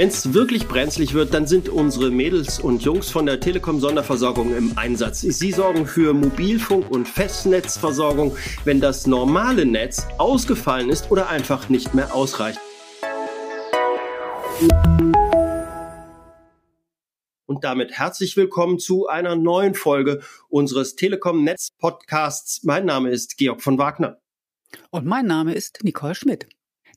Wenn es wirklich brenzlig wird, dann sind unsere Mädels und Jungs von der Telekom Sonderversorgung im Einsatz. Sie sorgen für Mobilfunk- und Festnetzversorgung, wenn das normale Netz ausgefallen ist oder einfach nicht mehr ausreicht. Und damit herzlich willkommen zu einer neuen Folge unseres Telekom Netz Podcasts. Mein Name ist Georg von Wagner. Und mein Name ist Nicole Schmidt.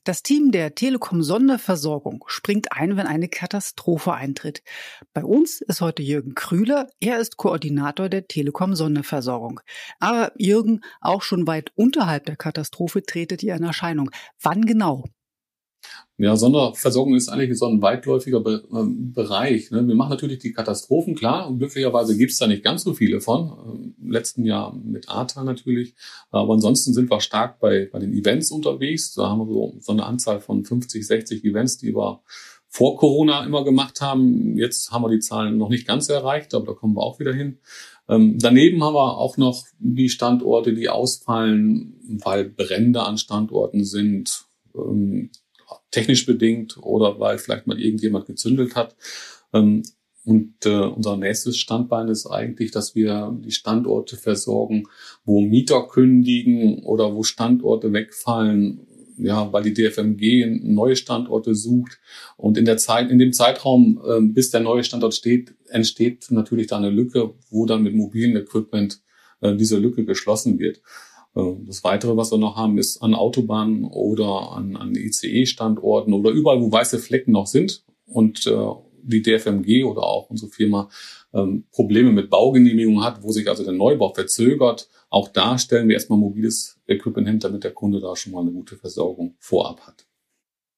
Das Team der Telekom Sonderversorgung springt ein, wenn eine Katastrophe eintritt. Bei uns ist heute Jürgen Krüler. Er ist Koordinator der Telekom Sonderversorgung. Aber Jürgen, auch schon weit unterhalb der Katastrophe tretet ihr in Erscheinung. Wann genau? Ja, Sonderversorgung ist eigentlich so ein weitläufiger Be äh, Bereich. Ne? Wir machen natürlich die Katastrophen, klar. Und glücklicherweise gibt's da nicht ganz so viele von. Im letzten Jahr mit ATA natürlich. Aber ansonsten sind wir stark bei, bei den Events unterwegs. Da haben wir so, so eine Anzahl von 50, 60 Events, die wir vor Corona immer gemacht haben. Jetzt haben wir die Zahlen noch nicht ganz erreicht, aber da kommen wir auch wieder hin. Ähm, daneben haben wir auch noch die Standorte, die ausfallen, weil Brände an Standorten sind. Ähm, technisch bedingt oder weil vielleicht mal irgendjemand gezündelt hat. Ähm, und äh, unser nächstes Standbein ist eigentlich, dass wir die Standorte versorgen, wo Mieter kündigen oder wo Standorte wegfallen, ja, weil die DFMG neue Standorte sucht. Und in der Zeit, in dem Zeitraum, äh, bis der neue Standort steht, entsteht natürlich da eine Lücke, wo dann mit mobilen Equipment äh, diese Lücke geschlossen wird. Äh, das Weitere, was wir noch haben, ist an Autobahnen oder an, an ICE-Standorten oder überall, wo weiße Flecken noch sind und äh, die DFMG oder auch unsere Firma ähm, Probleme mit Baugenehmigungen hat, wo sich also der Neubau verzögert. Auch da stellen wir erstmal mobiles Equipment hin, damit der Kunde da schon mal eine gute Versorgung vorab hat.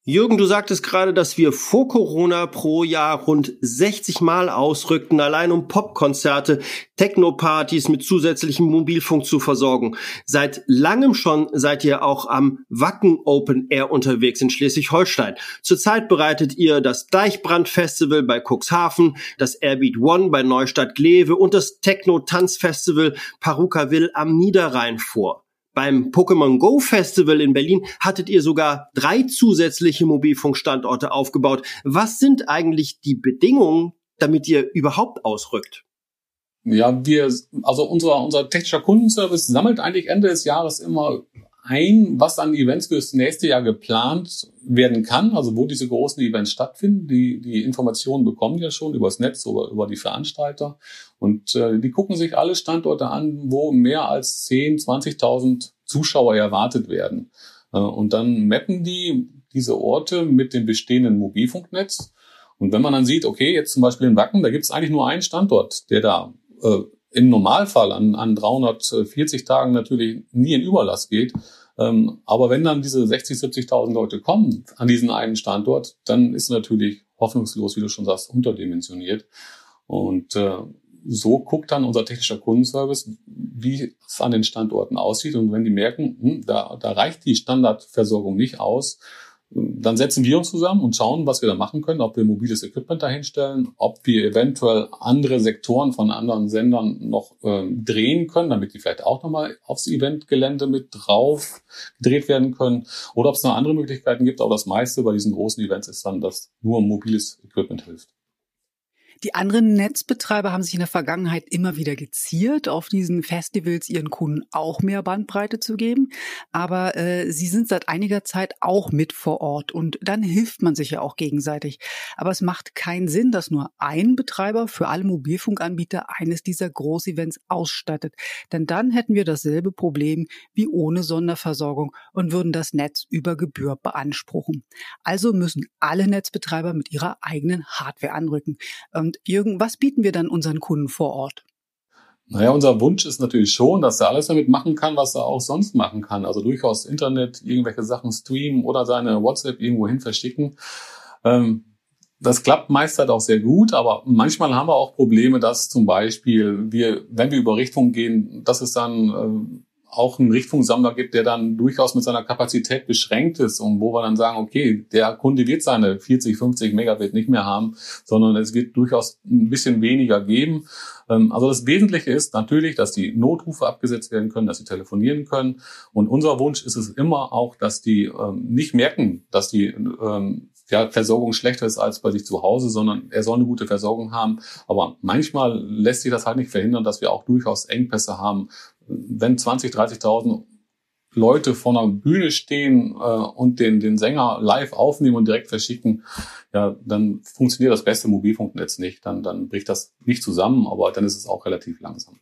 Jürgen, du sagtest gerade, dass wir vor Corona pro Jahr rund 60 Mal ausrückten, allein um Popkonzerte, Techno-Partys mit zusätzlichem Mobilfunk zu versorgen. Seit langem schon seid ihr auch am Wacken Open Air unterwegs in Schleswig-Holstein. Zurzeit bereitet ihr das Deichbrand-Festival bei Cuxhaven, das Airbeat One bei Neustadt Glewe und das Techno-Tanz-Festival Parukaville am Niederrhein vor. Beim Pokémon Go Festival in Berlin hattet ihr sogar drei zusätzliche Mobilfunkstandorte aufgebaut. Was sind eigentlich die Bedingungen, damit ihr überhaupt ausrückt? Ja, wir, also unser, unser technischer Kundenservice sammelt eigentlich Ende des Jahres immer ein, was an Events fürs nächste Jahr geplant werden kann, also wo diese großen Events stattfinden. Die, die Informationen bekommen ja schon übers Netz oder über die Veranstalter. Und äh, die gucken sich alle Standorte an, wo mehr als 10, 20.000 Zuschauer erwartet werden. Äh, und dann mappen die diese Orte mit dem bestehenden Mobilfunknetz. Und wenn man dann sieht, okay, jetzt zum Beispiel in Wacken, da gibt es eigentlich nur einen Standort, der da äh, im Normalfall an, an 340 Tagen natürlich nie in Überlass geht. Ähm, aber wenn dann diese 60, 70.000 Leute kommen an diesen einen Standort, dann ist natürlich hoffnungslos, wie du schon sagst, unterdimensioniert. Und äh, so guckt dann unser technischer Kundenservice, wie es an den Standorten aussieht. Und wenn die merken, hm, da, da reicht die Standardversorgung nicht aus, dann setzen wir uns zusammen und schauen, was wir da machen können, ob wir mobiles Equipment dahinstellen, ob wir eventuell andere Sektoren von anderen Sendern noch ähm, drehen können, damit die vielleicht auch nochmal aufs Eventgelände mit drauf gedreht werden können, oder ob es noch andere Möglichkeiten gibt. Aber das meiste bei diesen großen Events ist dann, dass nur mobiles Equipment hilft. Die anderen Netzbetreiber haben sich in der Vergangenheit immer wieder geziert, auf diesen Festivals ihren Kunden auch mehr Bandbreite zu geben. Aber äh, sie sind seit einiger Zeit auch mit vor Ort und dann hilft man sich ja auch gegenseitig. Aber es macht keinen Sinn, dass nur ein Betreiber für alle Mobilfunkanbieter eines dieser Großevents ausstattet. Denn dann hätten wir dasselbe Problem wie ohne Sonderversorgung und würden das Netz über Gebühr beanspruchen. Also müssen alle Netzbetreiber mit ihrer eigenen Hardware anrücken. Und Jürgen, was bieten wir dann unseren Kunden vor Ort? Naja, unser Wunsch ist natürlich schon, dass er alles damit machen kann, was er auch sonst machen kann. Also durchaus Internet, irgendwelche Sachen streamen oder seine WhatsApp irgendwohin verschicken. Ähm, das klappt meist halt auch sehr gut, aber manchmal haben wir auch Probleme, dass zum Beispiel wir, wenn wir über Richtung gehen, dass es dann ähm, auch einen Richtfunksammler gibt, der dann durchaus mit seiner Kapazität beschränkt ist und wo wir dann sagen, okay, der Kunde wird seine 40, 50 Megabit nicht mehr haben, sondern es wird durchaus ein bisschen weniger geben. Ähm, also das Wesentliche ist natürlich, dass die Notrufe abgesetzt werden können, dass sie telefonieren können. Und unser Wunsch ist es immer auch, dass die ähm, nicht merken, dass die ähm, Versorgung schlechter ist als bei sich zu Hause, sondern er soll eine gute Versorgung haben. Aber manchmal lässt sich das halt nicht verhindern, dass wir auch durchaus Engpässe haben. Wenn 20, 30.000 Leute vor einer Bühne stehen äh, und den, den Sänger live aufnehmen und direkt verschicken, ja, dann funktioniert das beste Mobilfunknetz nicht. Dann, dann bricht das nicht zusammen, aber dann ist es auch relativ langsam.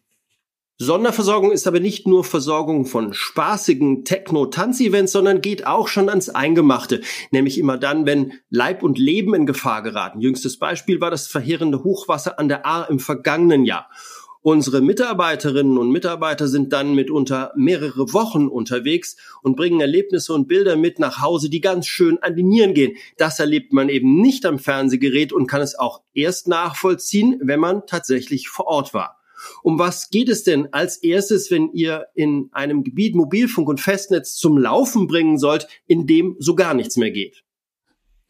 Sonderversorgung ist aber nicht nur Versorgung von spaßigen Techno-Tanz-Events, sondern geht auch schon ans Eingemachte. Nämlich immer dann, wenn Leib und Leben in Gefahr geraten. Jüngstes Beispiel war das verheerende Hochwasser an der Ahr im vergangenen Jahr. Unsere Mitarbeiterinnen und Mitarbeiter sind dann mitunter mehrere Wochen unterwegs und bringen Erlebnisse und Bilder mit nach Hause, die ganz schön an die Nieren gehen. Das erlebt man eben nicht am Fernsehgerät und kann es auch erst nachvollziehen, wenn man tatsächlich vor Ort war. Um was geht es denn als erstes, wenn ihr in einem Gebiet Mobilfunk und Festnetz zum Laufen bringen sollt, in dem so gar nichts mehr geht?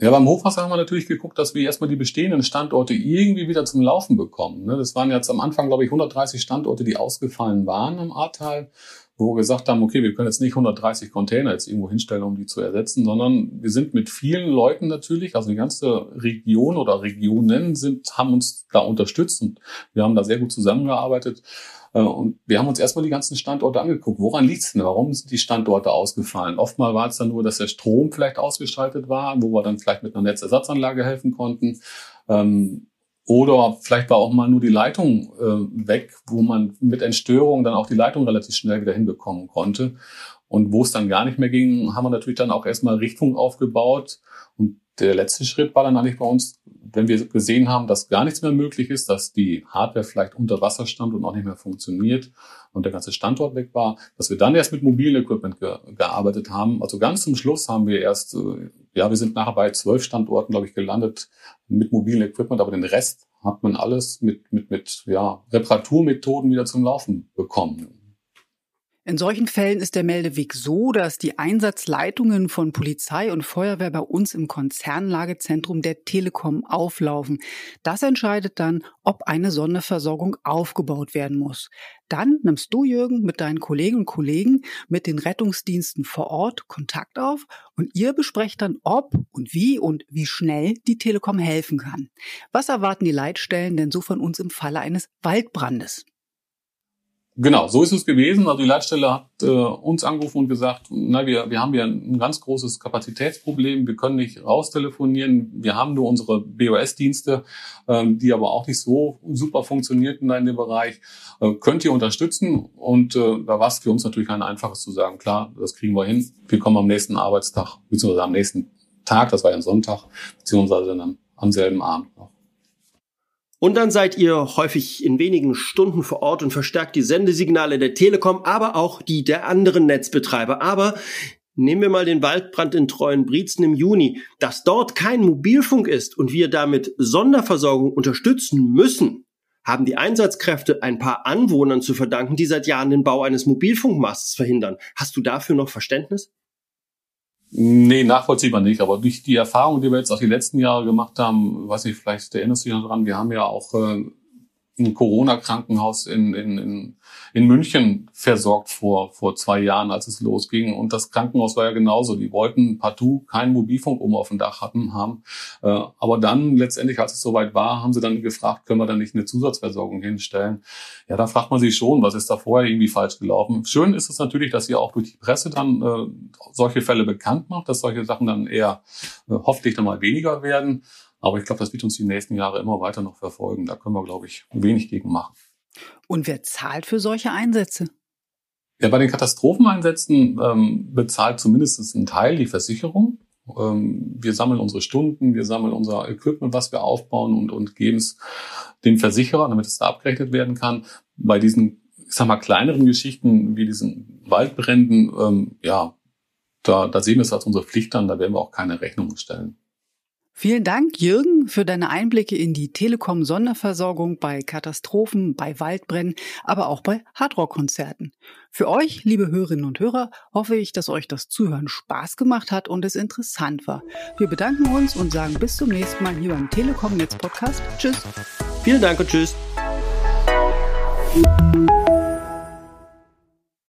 Ja, beim Hochwasser haben wir natürlich geguckt, dass wir erstmal die bestehenden Standorte irgendwie wieder zum Laufen bekommen. Ne? Das waren jetzt am Anfang, glaube ich, 130 Standorte, die ausgefallen waren im Ahrtal wo wir gesagt haben, okay, wir können jetzt nicht 130 Container jetzt irgendwo hinstellen, um die zu ersetzen, sondern wir sind mit vielen Leuten natürlich, also die ganze Region oder Regionen sind, haben uns da unterstützt und wir haben da sehr gut zusammengearbeitet. Äh, und wir haben uns erstmal die ganzen Standorte angeguckt. Woran liegt es denn? Warum sind die Standorte ausgefallen? Oftmal war es dann nur, dass der Strom vielleicht ausgeschaltet war, wo wir dann vielleicht mit einer Netzersatzanlage helfen konnten. Ähm, oder vielleicht war auch mal nur die Leitung äh, weg, wo man mit Entstörung dann auch die Leitung relativ schnell wieder hinbekommen konnte. Und wo es dann gar nicht mehr ging, haben wir natürlich dann auch erstmal Richtung aufgebaut. Und der letzte Schritt war dann eigentlich bei uns, wenn wir gesehen haben, dass gar nichts mehr möglich ist, dass die Hardware vielleicht unter Wasser stand und auch nicht mehr funktioniert und der ganze Standort weg war, dass wir dann erst mit mobilen Equipment ge gearbeitet haben. Also ganz zum Schluss haben wir erst, äh, ja, wir sind nachher bei zwölf Standorten, glaube ich, gelandet mit mobilen Equipment, aber den Rest hat man alles mit, mit, mit ja, Reparaturmethoden wieder zum Laufen bekommen. In solchen Fällen ist der Meldeweg so, dass die Einsatzleitungen von Polizei und Feuerwehr bei uns im Konzernlagezentrum der Telekom auflaufen. Das entscheidet dann, ob eine Sonderversorgung aufgebaut werden muss. Dann nimmst du, Jürgen, mit deinen Kolleginnen und Kollegen, mit den Rettungsdiensten vor Ort Kontakt auf und ihr besprecht dann, ob und wie und wie schnell die Telekom helfen kann. Was erwarten die Leitstellen denn so von uns im Falle eines Waldbrandes? Genau, so ist es gewesen. Also die Leitstelle hat äh, uns angerufen und gesagt, na, wir, wir haben hier ein ganz großes Kapazitätsproblem, wir können nicht raustelefonieren, wir haben nur unsere BOS-Dienste, ähm, die aber auch nicht so super funktionierten in dem Bereich. Äh, könnt ihr unterstützen? Und äh, da war es für uns natürlich ein einfaches zu sagen, klar, das kriegen wir hin. Wir kommen am nächsten Arbeitstag, beziehungsweise am nächsten Tag, das war ja ein Sonntag, beziehungsweise dann am selben Abend noch. Und dann seid ihr häufig in wenigen Stunden vor Ort und verstärkt die Sendesignale der Telekom, aber auch die der anderen Netzbetreiber. Aber Nehmen wir mal den Waldbrand in Treuenbrietzen im Juni. Dass dort kein Mobilfunk ist und wir damit Sonderversorgung unterstützen müssen, haben die Einsatzkräfte ein paar Anwohnern zu verdanken, die seit Jahren den Bau eines Mobilfunkmasts verhindern. Hast du dafür noch Verständnis? Nee, nachvollziehbar nicht. Aber durch die Erfahrung, die wir jetzt auch die letzten Jahre gemacht haben, weiß ich, vielleicht erinnerst du dich noch dran, wir haben ja auch äh, ein Corona-Krankenhaus in, in, in, in München versorgt vor, vor zwei Jahren, als es losging. Und das Krankenhaus war ja genauso. Die wollten partout keinen Mobilfunk oben auf dem Dach hatten, haben. Äh, aber dann letztendlich, als es soweit war, haben sie dann gefragt, können wir da nicht eine Zusatzversorgung hinstellen? Ja, da fragt man sich schon, was ist da vorher irgendwie falsch gelaufen? Schön ist es natürlich, dass ihr auch durch die Presse dann äh, solche Fälle bekannt macht, dass solche Sachen dann eher äh, hoffentlich dann mal weniger werden. Aber ich glaube, das wird uns die nächsten Jahre immer weiter noch verfolgen. Da können wir, glaube ich, wenig gegen machen. Und wer zahlt für solche Einsätze? Ja, bei den Katastropheneinsätzen ähm, bezahlt zumindest ein Teil die Versicherung. Ähm, wir sammeln unsere Stunden, wir sammeln unser Equipment, was wir aufbauen und, und geben es dem Versicherer, damit es da abgerechnet werden kann. Bei diesen, ich sag mal, kleineren Geschichten wie diesen Waldbränden, ähm, ja, da, da sehen wir es als unsere Pflicht an, da werden wir auch keine Rechnungen stellen. Vielen Dank, Jürgen, für deine Einblicke in die Telekom-Sonderversorgung bei Katastrophen, bei Waldbrennen, aber auch bei Hardrock-Konzerten. Für euch, liebe Hörerinnen und Hörer, hoffe ich, dass euch das Zuhören Spaß gemacht hat und es interessant war. Wir bedanken uns und sagen bis zum nächsten Mal hier beim Telekom Netz Podcast. Tschüss. Vielen Dank und tschüss.